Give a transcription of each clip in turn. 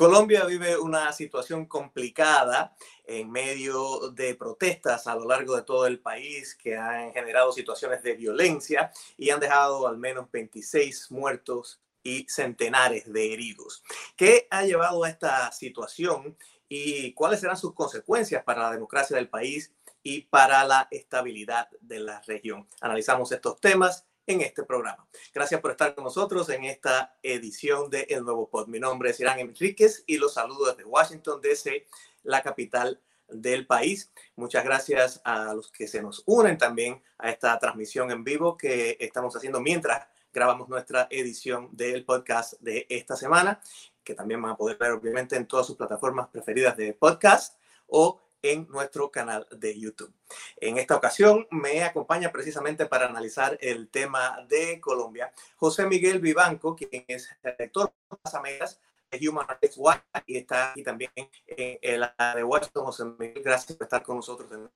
Colombia vive una situación complicada en medio de protestas a lo largo de todo el país que han generado situaciones de violencia y han dejado al menos 26 muertos y centenares de heridos. ¿Qué ha llevado a esta situación y cuáles serán sus consecuencias para la democracia del país y para la estabilidad de la región? Analizamos estos temas en este programa. Gracias por estar con nosotros en esta edición de El Nuevo Pod. Mi nombre es Irán Enríquez y los saludo desde Washington, D.C., la capital del país. Muchas gracias a los que se nos unen también a esta transmisión en vivo que estamos haciendo mientras grabamos nuestra edición del podcast de esta semana, que también van a poder ver obviamente en todas sus plataformas preferidas de podcast o en nuestro canal de YouTube. En esta ocasión me acompaña precisamente para analizar el tema de Colombia José Miguel Vivanco, quien es director de las Américas de Human Rights Watch y está aquí también en el de Washington. José Miguel, gracias por estar con nosotros de nuevo.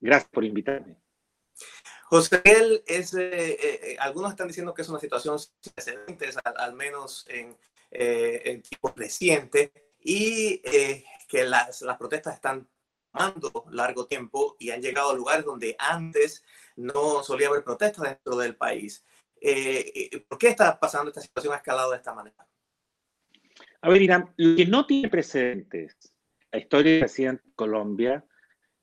Gracias por invitarme. José Miguel, es, eh, eh, algunos están diciendo que es una situación sin precedentes, al, menos en, eh, en tiempos recientes, y que las, las protestas están tomando largo tiempo y han llegado a lugares donde antes no solía haber protestas dentro del país. Eh, eh, ¿Por qué está pasando esta situación ha escalado de esta manera? A ver, Irán, lo que no tiene precedentes la historia reciente de Colombia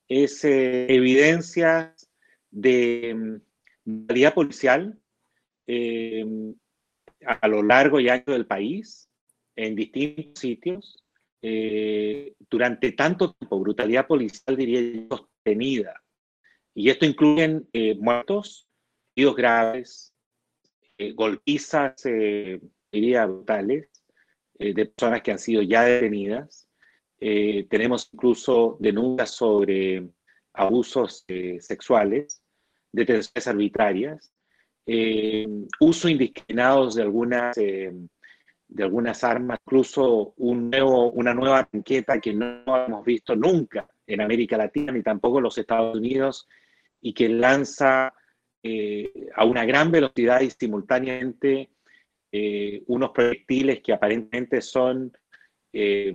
es eh, evidencias de realidad mm, policial a lo largo y ancho del país, en distintos sitios, eh, durante tanto tiempo, brutalidad policial, diría yo, sostenida. Y esto incluye eh, muertos, heridos graves, eh, golpizas, diría, brutales, de personas que han sido ya detenidas. tenemos incluso denuncias sobre abusos sexuales, detenciones arbitrarias, uso indiscriminado de algunas de algunas armas, incluso un nuevo, una nueva tanqueta que no hemos visto nunca en América Latina ni tampoco en los Estados Unidos y que lanza eh, a una gran velocidad y simultáneamente eh, unos proyectiles que aparentemente son eh,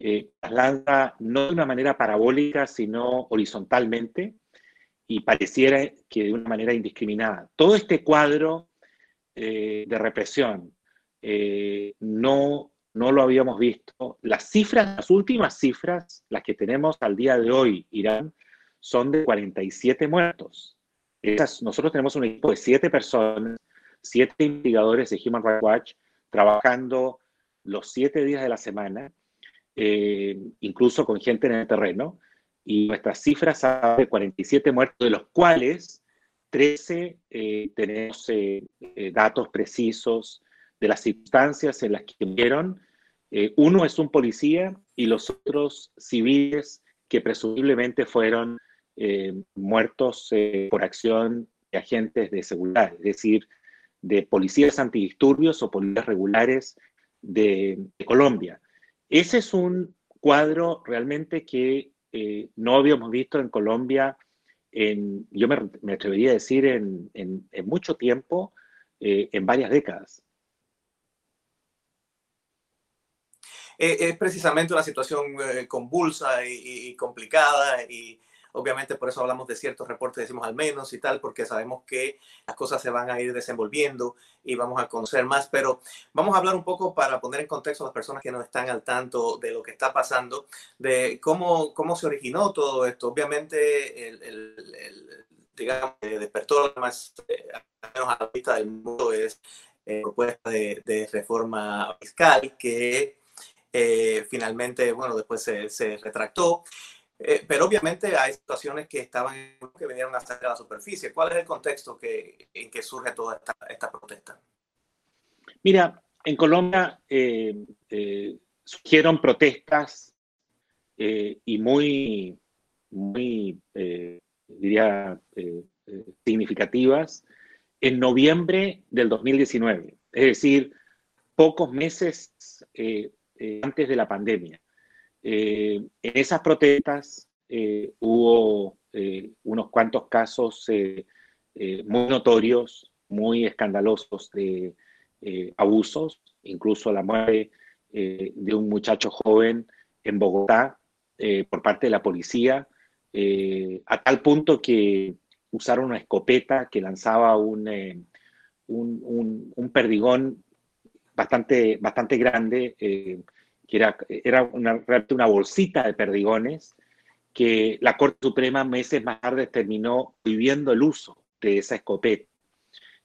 eh, las lanza no de una manera parabólica, sino horizontalmente y pareciera que de una manera indiscriminada. Todo este cuadro eh, de represión. Eh, no, no lo habíamos visto. Las cifras, las últimas cifras, las que tenemos al día de hoy, Irán, son de 47 muertos. nosotros tenemos un equipo de siete personas, siete investigadores de Human Rights Watch, trabajando los siete días de la semana, eh, incluso con gente en el terreno, y nuestras cifras son de 47 muertos, de los cuales 13 eh, tenemos eh, eh, datos precisos de las circunstancias en las que murieron. uno es un policía y los otros civiles que presumiblemente fueron muertos por acción de agentes de seguridad, es decir, de policías antidisturbios o policías regulares de, Colombia. Ese es un cuadro realmente que no habíamos visto en Colombia yo me, atrevería a decir, en, mucho tiempo, eh, en varias décadas. Eh, es precisamente una situación eh, convulsa y, y, complicada y Obviamente por eso hablamos de ciertos reportes, decimos al menos y tal, porque sabemos que las cosas se van a ir desenvolviendo y vamos a conocer más, pero vamos a hablar un poco para poner en contexto a las personas que no están al tanto de lo que está pasando, de cómo, cómo se originó todo esto. Obviamente el, el, digamos, despertó más, eh, al menos a la vista del mundo, es eh, propuesta de, de, reforma fiscal que eh, finalmente, bueno, después se, se retractó. Eh, pero obviamente hay situaciones que estaban que vinieron a salir a la superficie. ¿Cuál es el contexto en que surge toda esta, esta protesta? Mira, en Colombia eh, eh, surgieron protestas y muy, muy diría, significativas en noviembre del 2019, es decir, pocos meses antes de la pandemia. Eh, en esas protestas eh, hubo eh, unos cuantos casos muy notorios, muy escandalosos de abusos, incluso la muerte de un muchacho joven en Bogotá por parte de la policía, a tal punto que usaron una escopeta que lanzaba un, un, un, perdigón bastante, bastante grande, que era, era una, una bolsita de perdigones, que la Corte Suprema meses más tarde terminó viviendo el uso de esa escopeta.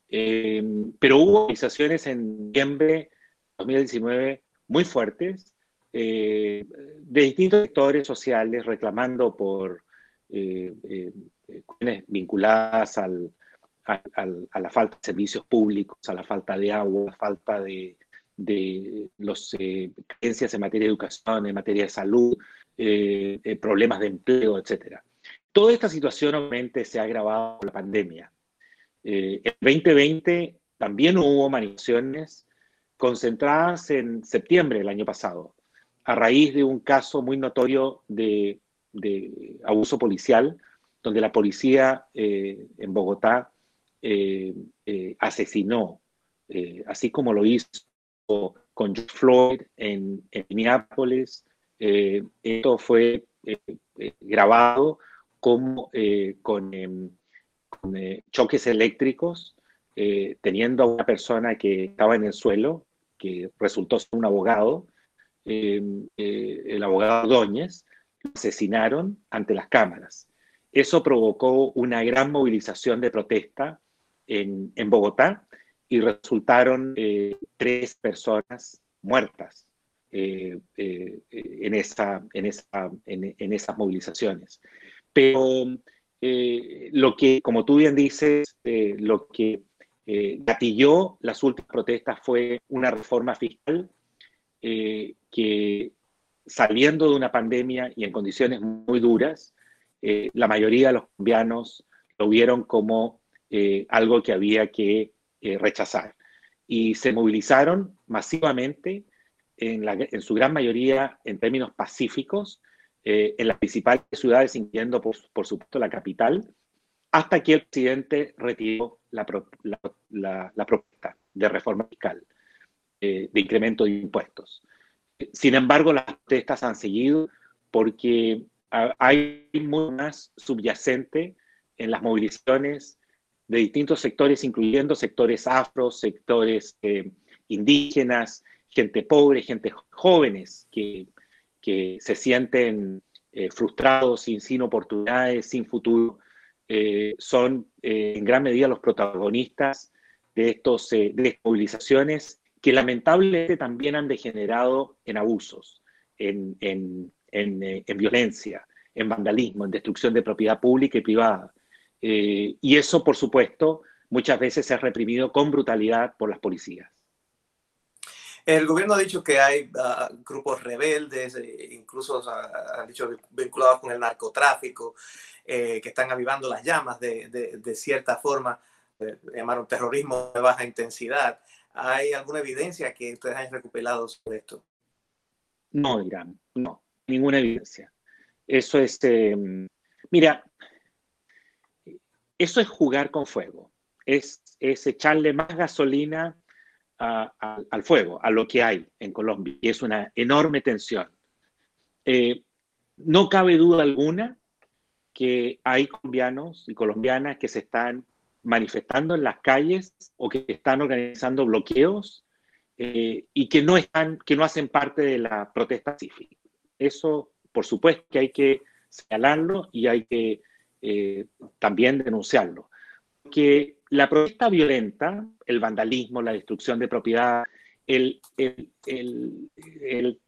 Em, pero hubo movilizaciones en noviembre de 2019 muy fuertes eh, de distintos sectores sociales reclamando por eh, eh, cuestiones vinculadas al, a la falta de servicios públicos, a la falta de agua, a la falta de, de los creencias en materia de educación, en materia de salud, eh, eh, problemas de empleo, etc. Toda esta situación obviamente se ha agravado por la pandemia. Eh, en 2020 también hubo manifestaciones concentradas en septiembre del año pasado, a raíz de un caso muy notorio de, abuso policial, donde la policía en Bogotá asesinó, así como lo hizo con George Floyd en, Minneapolis, eh, esto fue eh, eh, grabado como con, choques eléctricos, teniendo a una persona que estaba en el suelo, que resultó ser un abogado, el abogado Doñez, lo asesinaron ante las cámaras. Eso provocó una gran movilización de protesta en Bogotá y resultaron tres personas muertas. Eh, eh, en, esa, en, esa, en, esas movilizaciones. Pero eh, lo que, como tú bien dices, lo que gatilló las últimas protestas fue una reforma fiscal que saliendo de una pandemia y en condiciones muy duras, la mayoría de los colombianos lo vieron como algo que había que rechazar. Y se movilizaron masivamente en, su gran mayoría en términos pacíficos, eh, en las principales ciudades, incluyendo por, supuesto la capital, hasta que el presidente retiró la, propuesta de reforma fiscal, eh, de incremento de impuestos. Sin embargo, las protestas han seguido porque hay muy más subyacente en las movilizaciones de distintos sectores, incluyendo sectores afro, sectores eh, indígenas, gente pobre, gente jóvenes que, que se sienten eh, frustrados, sin, sin oportunidades, sin futuro, eh, son en gran medida los protagonistas de, estos, estas movilizaciones que lamentablemente también han degenerado en abusos, en, en, en, violencia, en vandalismo, en destrucción de propiedad pública y privada. Y eso, por supuesto, muchas veces es reprimido con brutalidad por las policías. El gobierno ha dicho que hay ah, grupos rebeldes, eh, incluso ha dicho vinculados con el narcotráfico, eh, que están avivando las llamas de, de, cierta forma, eh, llamaron terrorismo de baja intensidad. ¿Hay alguna evidencia que ustedes hayan recuperado sobre esto? No, Irán, no, ninguna evidencia. Eso es, em, mira, eso es jugar con fuego, es, es echarle más gasolina al fuego, a lo que hay en Colombia, y es una enorme tensión. Eh, no cabe duda alguna que hay colombianos y colombianas que se están manifestando en las calles o que están organizando bloqueos eh, y que no, están, que no hacen parte de la protesta pacífica. Eso, por supuesto, que hay que señalarlo y hay que eh, también denunciarlo. Que la protesta violenta, el vandalismo, la destrucción de propiedad, el, el,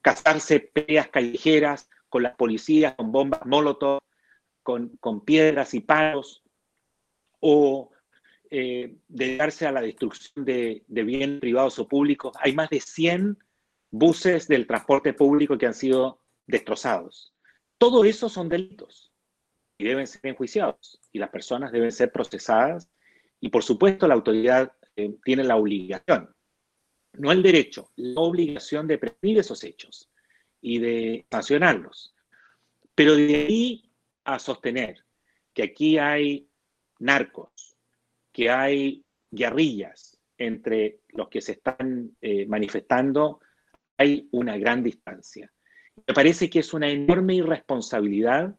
cazarse peleas callejeras con las policías, con bombas molotov, con, con piedras y palos, o eh, dedicarse a la destrucción de, de, bienes privados o públicos. Hay más de 100 buses del transporte público que han sido destrozados. Todo eso son delitos y deben ser enjuiciados y las personas deben ser procesadas y por supuesto la autoridad eh, tiene la obligación, no el derecho, la obligación de prevenir esos hechos y de sancionarlos. Pero de ahí a sostener que aquí hay narcos, que hay guerrillas, entre los que se están eh, manifestando hay una gran distancia. Me parece que es una enorme irresponsabilidad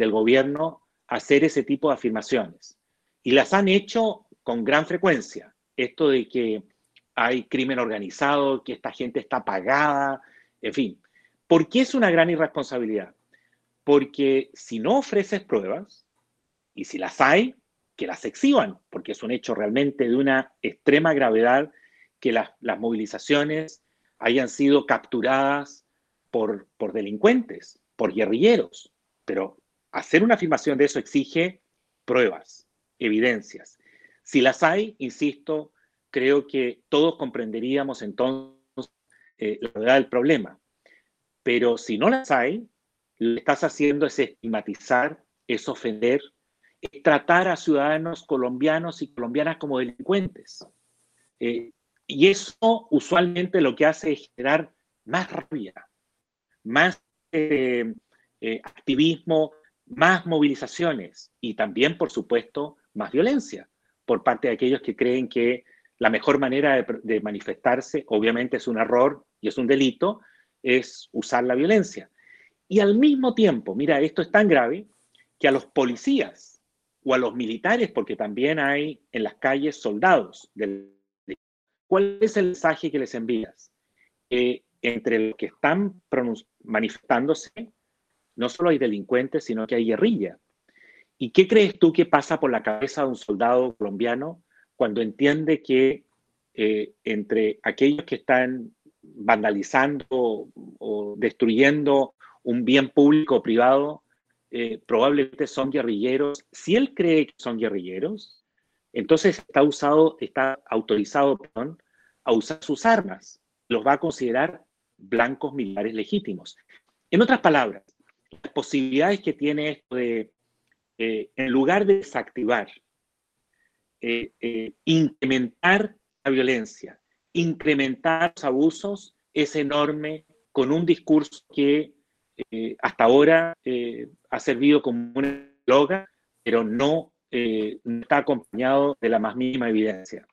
del gobierno hacer ese tipo de afirmaciones. Y las han hecho con gran frecuencia. Esto de que hay crimen organizado, que esta gente está pagada, en fin. ¿Por qué es una gran irresponsabilidad? Porque si no ofreces pruebas, y si las hay, que las exhiban, porque es un hecho realmente de una extrema gravedad que las, movilizaciones hayan sido capturadas por, por delincuentes, por guerrilleros. Pero hacer una afirmación de eso exige pruebas, evidencias. Si las hay, insisto, creo que todos comprenderíamos entonces eh, la verdad del problema. Pero si no las hay, lo que estás haciendo es estigmatizar, es ofender, es tratar a ciudadanos colombianos y colombianas como delincuentes. Eh, y eso usualmente lo que hace es generar más rabia, más eh, activismo, más movilizaciones y también, por supuesto, más violencia por parte de aquellos que creen que la mejor manera de, manifestarse, obviamente es un error y es un delito, es usar la violencia. Y al mismo tiempo, mira, esto es tan grave que a los policías o a los militares, porque también hay en las calles soldados, del, ¿cuál es el mensaje que les envías? entre los que están manifestándose, no solo hay delincuentes, sino que hay guerrilla. ¿Y qué crees tú que pasa por la cabeza de un soldado colombiano cuando entiende que eh, entre aquellos que están vandalizando o, destruyendo un bien público o privado, eh, probablemente son guerrilleros. Si él cree que son guerrilleros, entonces está, usado, está autorizado a usar sus armas. Los va a considerar blancos militares legítimos. En otras palabras, las posibilidades que tiene esto de, eh, en lugar de desactivar, eh, eh, incrementar la violencia, incrementar los abusos, es enorme con un discurso que hasta ahora ha servido como una loga, pero no, está acompañado de la más mínima evidencia.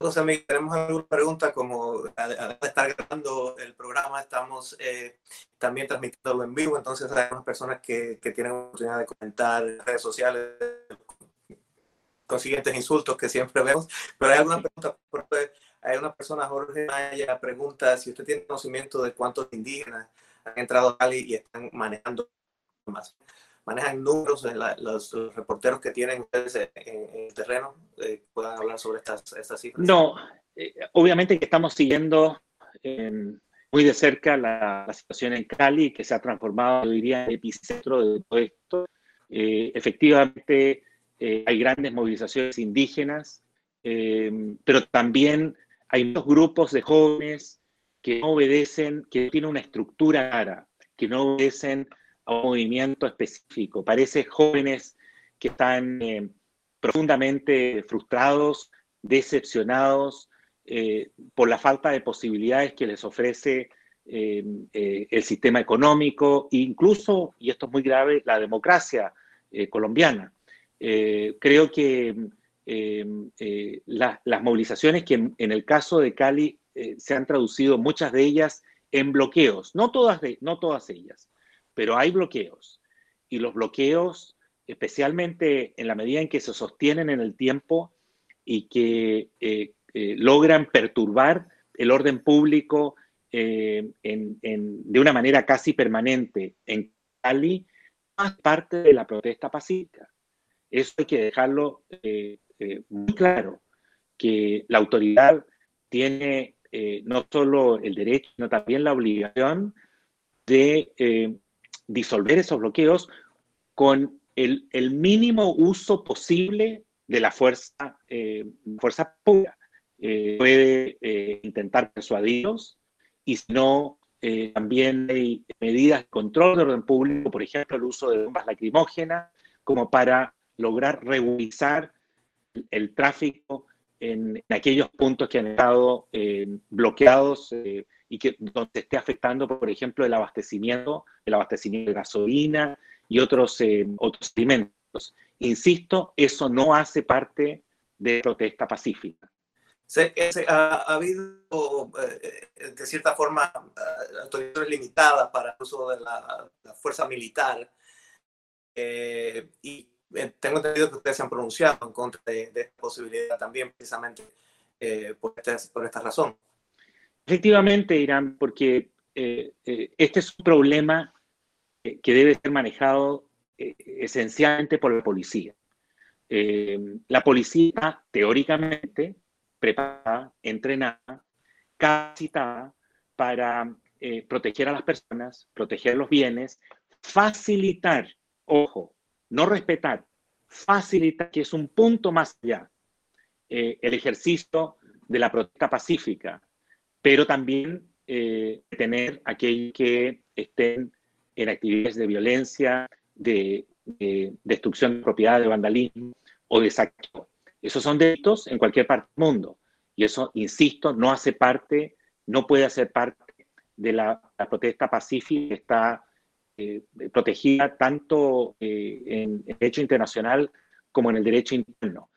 José Miguel, tenemos alguna pregunta, como además de estar grabando el programa, estamos eh, también transmitiéndolo en vivo, entonces hay unas personas que, que tienen oportunidad de comentar en redes sociales con siguientes insultos que siempre vemos, pero hay alguna pregunta, hay una persona, Jorge Maya, pregunta si usted tiene conocimiento de cuántos indígenas han entrado a Cali y están manejando más manejan números, los, reporteros que tienen en, el terreno eh, puedan hablar sobre estas, cifras? No, eh, obviamente que estamos siguiendo em, muy de cerca la, situación en Cali, que se ha transformado, yo diría, en epicentro de todo esto. Eh, efectivamente, hay grandes movilizaciones indígenas, pero también hay muchos grupos de jóvenes que no obedecen, que tienen una estructura clara, que no obedecen a un movimiento específico. Parece jóvenes que están eh, profundamente frustrados, decepcionados eh, por la falta de posibilidades que les ofrece eh, el sistema económico, incluso, y esto es muy grave, la democracia colombiana. creo que las movilizaciones que en, el caso de Cali se han traducido, muchas de ellas, en bloqueos, no todas, no todas ellas, pero hay bloqueos. Y los bloqueos, especialmente en la medida en que se sostienen en el tiempo y que eh, eh, logran perturbar el orden público eh, de una manera casi permanente en Cali, más parte de la protesta pacífica. Eso hay que dejarlo muy claro, que la autoridad tiene no solo el derecho, sino también la obligación de disolver esos bloqueos con el, mínimo uso posible de la fuerza, eh, fuerza pública. Eh, puede eh, intentar persuadirlos y si no, también hay medidas de control de orden público, por ejemplo, el uso de bombas lacrimógenas, como para lograr regularizar el, tráfico en, aquellos puntos que han estado bloqueados y que donde esté afectando, por ejemplo, el abastecimiento, el abastecimiento de gasolina y otros, eh, otros alimentos. Insisto, eso no hace parte de protesta pacífica. Sé que ha, habido, de cierta forma, autorizaciones limitadas para el uso de la, fuerza militar. y tengo entendido que ustedes se han pronunciado en contra de, esta posibilidad también, precisamente por, este, por esta razón. Efectivamente, Irán, porque eh, eh, este es un problema eh, que debe ser manejado esencialmente por la policía. la policía, teóricamente, preparada, entrenada, capacitada para proteger a las personas, proteger los bienes, facilitar, ojo, no respetar, facilitar, que es un punto más allá, el ejercicio de la protesta pacífica, pero también eh, tener aquellos que estén en actividades de violencia, de, destrucción de propiedad, de vandalismo o de saqueo. Esos son delitos en cualquier parte del mundo. Y eso, insisto, no hace parte, no puede hacer parte de la, protesta pacífica que está eh, protegida tanto eh, en el derecho internacional como en el derecho interno.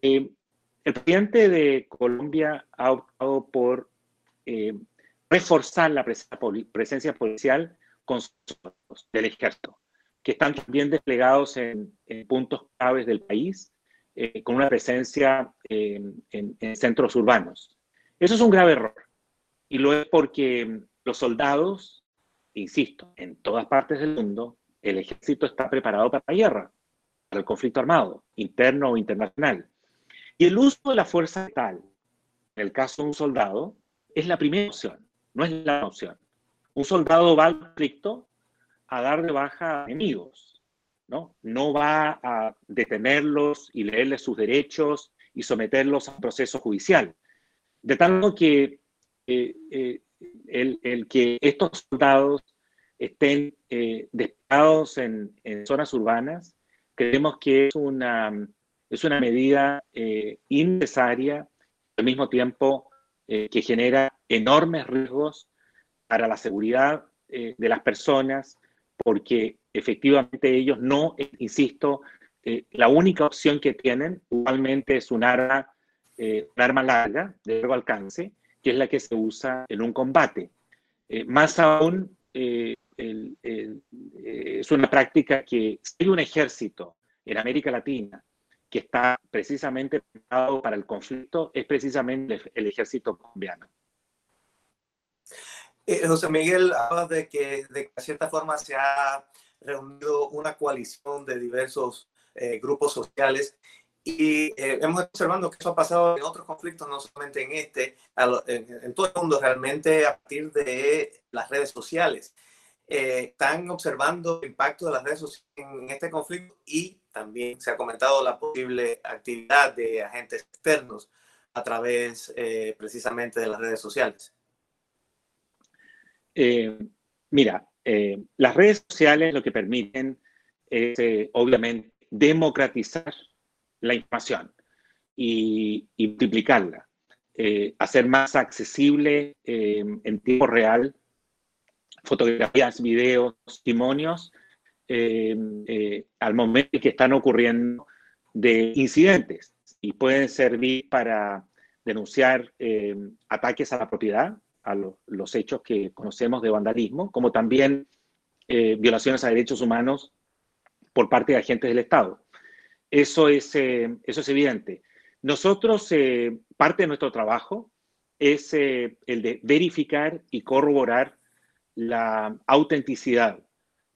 el presidente de Colombia ha optado por reforzar la presencia policial con del ejército, que están también desplegados en, puntos claves del país, eh, con una presencia en, centros urbanos. Eso es un grave error. Y lo es porque los soldados, insisto, en todas partes del mundo, el ejército está preparado para la guerra, para el conflicto armado, interno o internacional. Y el uso de la fuerza tal, en el caso de un soldado, es la primera opción no es la opción. Un soldado va al conflicto a dar de baja a enemigos, ¿no? No va a detenerlos y leerles sus derechos y someterlos a proceso judicial. De tal modo que eh, eh, el, que estos soldados estén eh, en, zonas urbanas, creemos que es una, es una medida eh, innecesaria, al mismo tiempo que genera enormes riesgos para la seguridad eh, de las personas, porque efectivamente ellos no, insisto, eh, la única opción que tienen usualmente es un arma, eh, un arma larga, de largo alcance, que es la que se usa en un combate. más aún, es una práctica que si hay un ejército en América Latina que está precisamente preparado para el conflicto, es precisamente el ejército colombiano. Eh, José Miguel habla de que de cierta forma se ha reunido una coalición de diversos eh, grupos sociales y eh, hemos observado que eso ha pasado en otros conflictos, no solamente en este, en, todo el mundo realmente a partir de las redes sociales. están observando el impacto de las redes sociales en este conflicto y también se ha comentado la posible actividad de agentes externos a través precisamente de las redes sociales. Eh, mira, eh, las redes sociales lo que permiten es, eh, obviamente, democratizar la información y, multiplicarla, hacer más accesible en tiempo real fotografías, videos, testimonios, al momento que están ocurriendo de incidentes y pueden servir para denunciar ataques a la propiedad, a los hechos que conocemos de vandalismo, como también eh, violaciones a derechos humanos por parte de agentes del Estado. Eso es, eh, eso es evidente. Nosotros, eh, parte de nuestro trabajo es el de verificar y corroborar la autenticidad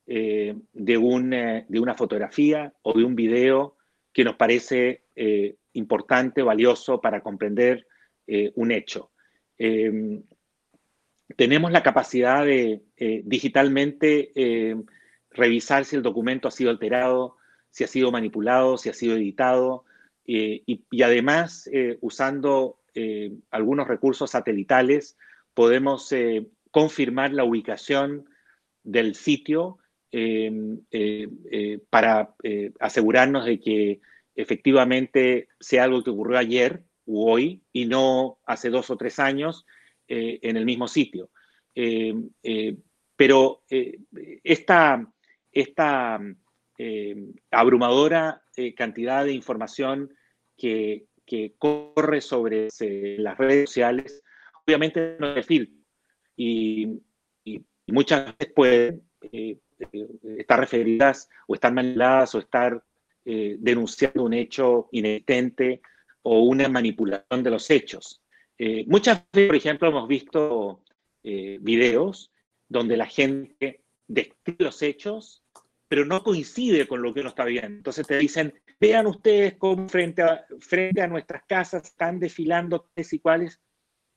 de, un, de una fotografía o de un video que nos parece importante, valioso para comprender un hecho. Tenemos la capacidad de eh, digitalmente eh, revisar si el documento ha sido alterado, si ha sido manipulado, si ha sido editado, eh, y, además, usando algunos recursos satelitales, podemos confirmar la ubicación del sitio para asegurarnos de que efectivamente sea algo que ocurrió ayer u hoy y no hace dos o tres años eh, en el mismo sitio. Eh, eh, pero esta, esta abrumadora cantidad de información que, corre sobre las redes sociales, obviamente no es filtro. Y, muchas veces pueden eh, eh, estar referidas o estar manipuladas o estar eh, denunciando un hecho inexistente o una manipulación de los hechos. muchas veces, por ejemplo, hemos visto videos donde la gente describe los hechos, pero no coincide con lo que uno está viendo. Entonces te dicen, vean ustedes cómo frente a, frente a nuestras casas están desfilando tales y cuales.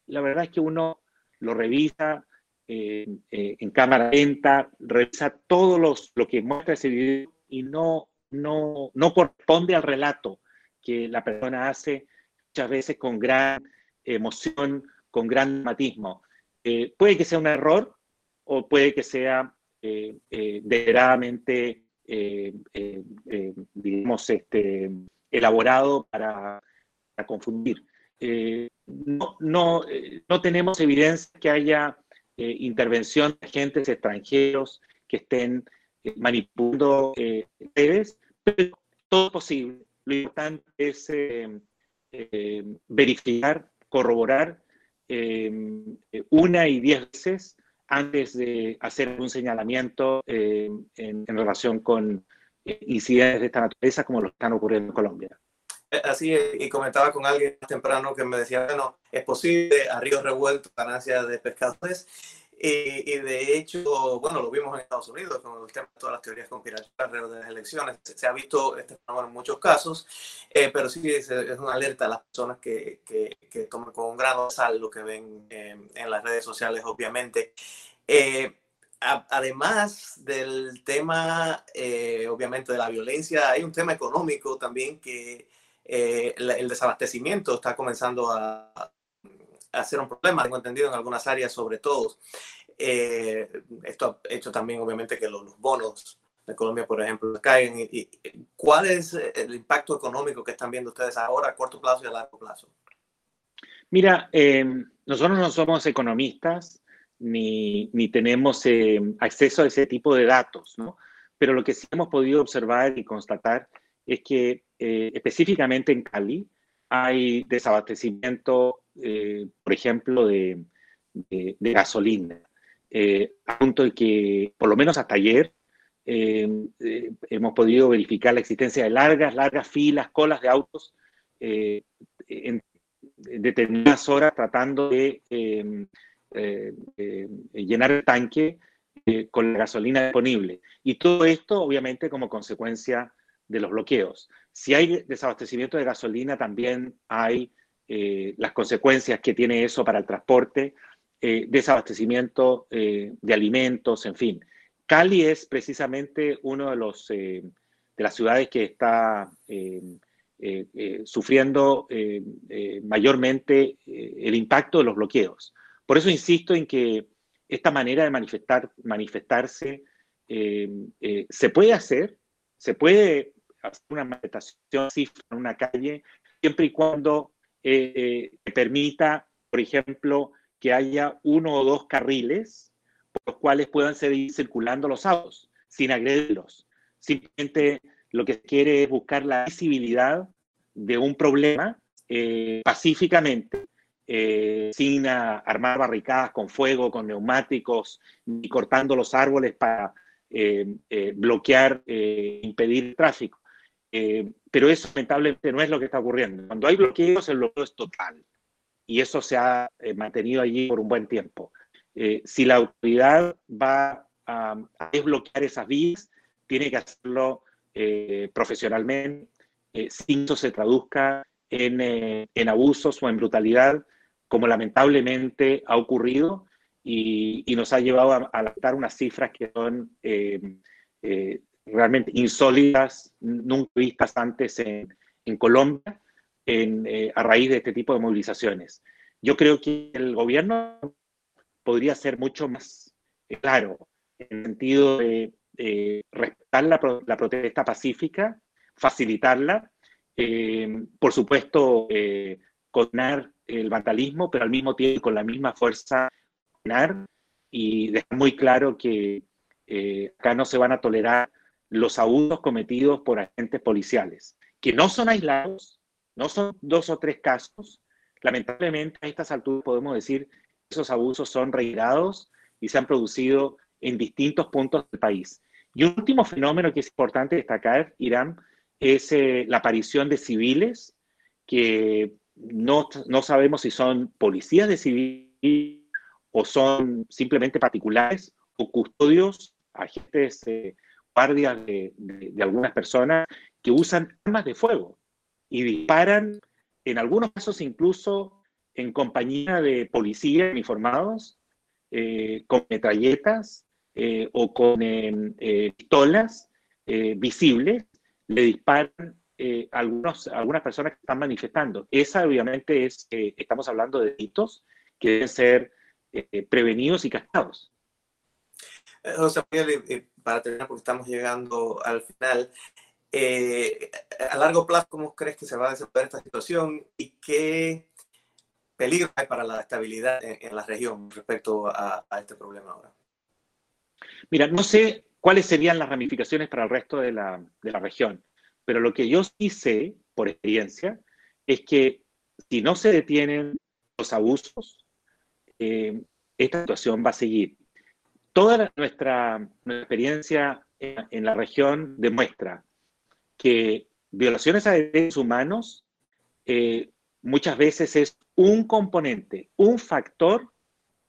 La verdad es que uno lo revisa eh, eh, en cámara lenta, revisa todo los, lo que muestra ese video y no, no, no corresponde al relato que la persona hace muchas veces con gran emoción, con gran dramatismo. Eh, puede que sea un error o puede que sea deliberadamente eh, eh, eh, digamos, este, elaborado para, confundir. no, no, no, tenemos evidencia que haya intervención de agentes extranjeros que estén manipulando redes, pero todo posible. Lo importante es verificar, corroborar una y diez veces antes de hacer un señalamiento eh, en, relación con eh, incidentes de esta naturaleza como lo están ocurriendo en Colombia. Eh, así y comentaba con alguien temprano que me decía, bueno, es posible a ríos revueltos ganancias de pescadores. Y, de hecho, bueno, lo vimos en Estados Unidos con el tema de todas las teorías conspirativas de las elecciones. Se, ha visto este fenómeno en muchos casos, pero sí es, una alerta a las personas que, que, que, tomen con un grado de sal lo que ven en las redes sociales, obviamente. Eh, además del tema, eh, obviamente, de la violencia, hay un tema económico también que eh, el desabastecimiento está comenzando a, a, ser un problema, tengo entendido, en algunas áreas sobre todo. esto ha hecho también, obviamente, que los, bonos de Colombia, por ejemplo, caigan. Y, ¿Cuál es el impacto económico que están viendo ustedes ahora a corto plazo y a largo plazo? Mira, nosotros no somos economistas, ni, ni tenemos eh, acceso a ese tipo de datos, ¿no? Pero lo que sí hemos podido observar y constatar es que eh, específicamente en Cali hay desabastecimiento, eh, por ejemplo, de, gasolina, a punto de que, por lo menos hasta ayer, hemos podido verificar la existencia de largas, largas filas, colas de autos en determinadas horas tratando de eh, eh, llenar el tanque eh, con la gasolina disponible. Y todo esto, obviamente, como consecuencia de los bloqueos. Si hay desabastecimiento de gasolina, también hay las consecuencias que tiene eso para el transporte, desabastecimiento de alimentos, en fin. Cali es precisamente uno de los de las ciudades que está sufriendo mayormente el impacto de los bloqueos. Por eso insisto en que esta manera de manifestar, manifestarse eh, eh, se puede hacer, se puede hacer una manifestación en una calle, siempre y cuando eh, permita, por ejemplo, que haya uno o dos carriles por los cuales puedan seguir circulando los autos, sin agredirlos. Simplemente lo que quiere es buscar la visibilidad de un problema pacíficamente eh, sin armar barricadas con fuego, con neumáticos, ni cortando los árboles para eh, eh, bloquear, impedir el tráfico. Pero eso lamentablemente no es lo que está ocurriendo. Cuando hay bloqueos, el bloqueo es total. Y eso se ha mantenido allí por un buen tiempo. si la autoridad va a, desbloquear esas vías, tiene que hacerlo profesionalmente, sin que eso se traduzca en, en, abusos o en brutalidad como lamentablemente ha ocurrido y, nos ha llevado a, a unas cifras que son eh, eh, realmente insólitas, nunca vistas antes en, Colombia, eh, a raíz de este tipo de movilizaciones. Yo creo que el gobierno podría ser mucho más claro en el sentido de respetar la, la, protesta pacífica, facilitarla, por supuesto, condenar el vandalismo, pero al mismo tiempo con la misma fuerza y dejar muy claro que eh, acá no se van a tolerar los abusos cometidos por agentes policiales, que no son aislados, no son dos o tres casos. Lamentablemente a estas alturas podemos decir que esos abusos son reiterados y se han producido en distintos puntos del país. Y un último fenómeno que es importante destacar, Irán, es eh, la aparición de civiles que no, no, sabemos si son policías de civil o son simplemente particulares o custodios, agentes, eh, guardias de, de, algunas personas que usan armas de fuego y disparan, en algunos casos incluso en compañía de policías uniformados, eh, con metralletas eh, o con em, eh, pistolas visibles, le disparan algunos, algunas personas que están manifestando. Esa obviamente es, estamos hablando de delitos que deben ser prevenidos y castigados. José Miguel, para terminar, porque estamos llegando al final, a largo plazo, ¿cómo crees que se va a desarrollar esta situación y qué peligro hay para la estabilidad en, la región respecto a, este problema ahora? Mira, no sé cuáles serían las ramificaciones para el resto de la, de la región, pero lo que yo sí sé, por experiencia, es que si no se detienen los abusos, eh, esta situación va a seguir. Toda nuestra, experiencia en, la región demuestra que violaciones a derechos humanos eh, muchas veces es un componente, un factor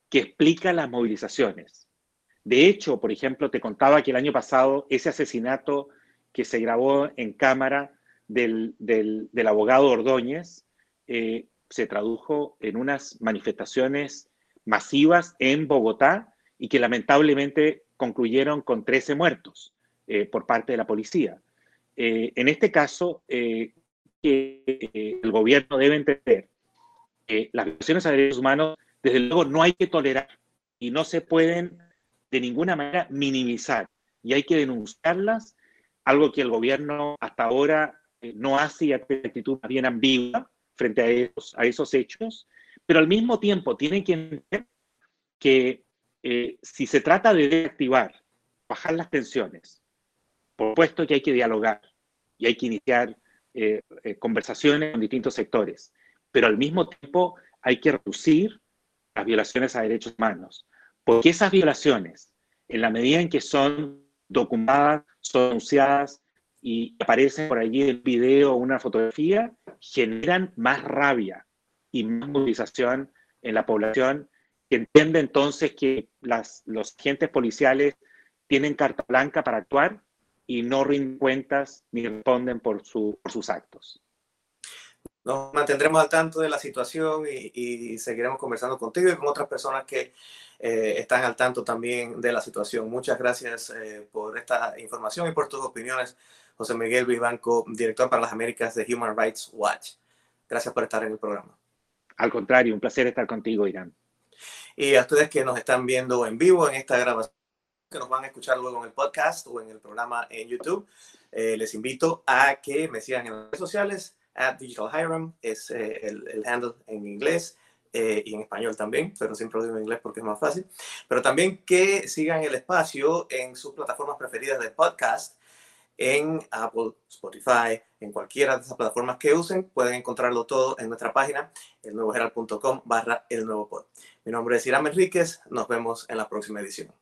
que explica las movilizaciones. De hecho, por ejemplo, te contaba que el año pasado ese asesinato que se grabó en cámara del, abogado Ordóñez eh, se tradujo en unas manifestaciones masivas en Bogotá y que lamentablemente concluyeron con 13 muertos eh, por parte de la policía. Eh, en este caso, que eh, el gobierno debe entender que las violaciones a derechos humanos, desde luego, no hay que tolerar y no se pueden de ninguna manera minimizar y hay que denunciarlas, algo que el gobierno hasta ahora eh, no hace y tiene actitud más bien ambigua frente a esos, a esos hechos, pero al mismo tiempo tienen que entender que eh, si se trata de reactivar, bajar las tensiones, por supuesto que hay que dialogar y hay que iniciar eh, eh, conversaciones con distintos sectores, pero al mismo tiempo hay que reducir las violaciones a derechos humanos, porque esas violaciones, en la medida en que son documentadas, son anunciadas y aparecen por allí el video o una fotografía, generan más rabia y más movilización en la población entiende entonces que las, los agentes policiales tienen carta blanca para actuar y no rinden cuentas ni responden por, su, por sus actos. Nos mantendremos al tanto de la situación y, seguiremos conversando contigo y con otras personas que eh, están al tanto también de la situación. Muchas gracias eh, por esta información y por tus opiniones, José Miguel Vivanco, director para las Américas de Human Rights Watch. Gracias por estar en el programa. Al contrario, un placer estar contigo, Irán. Y a ustedes que nos están viendo en vivo en esta grabación que nos van a escuchar luego en el podcast o en el programa en YouTube, eh, les invito a que me sigan en las redes sociales. At Digital Hiram es eh, el, el, handle en inglés eh, y en español también, pero siempre lo digo en inglés porque es más fácil. Pero también que sigan el espacio en sus plataformas preferidas de podcast, en Apple, Spotify, en cualquiera de esas plataformas que usen. Pueden encontrarlo todo en nuestra página, elnuevoherald.com barra el nuevo pod. Mi nombre es Irán Enríquez. Nos vemos en la próxima edición.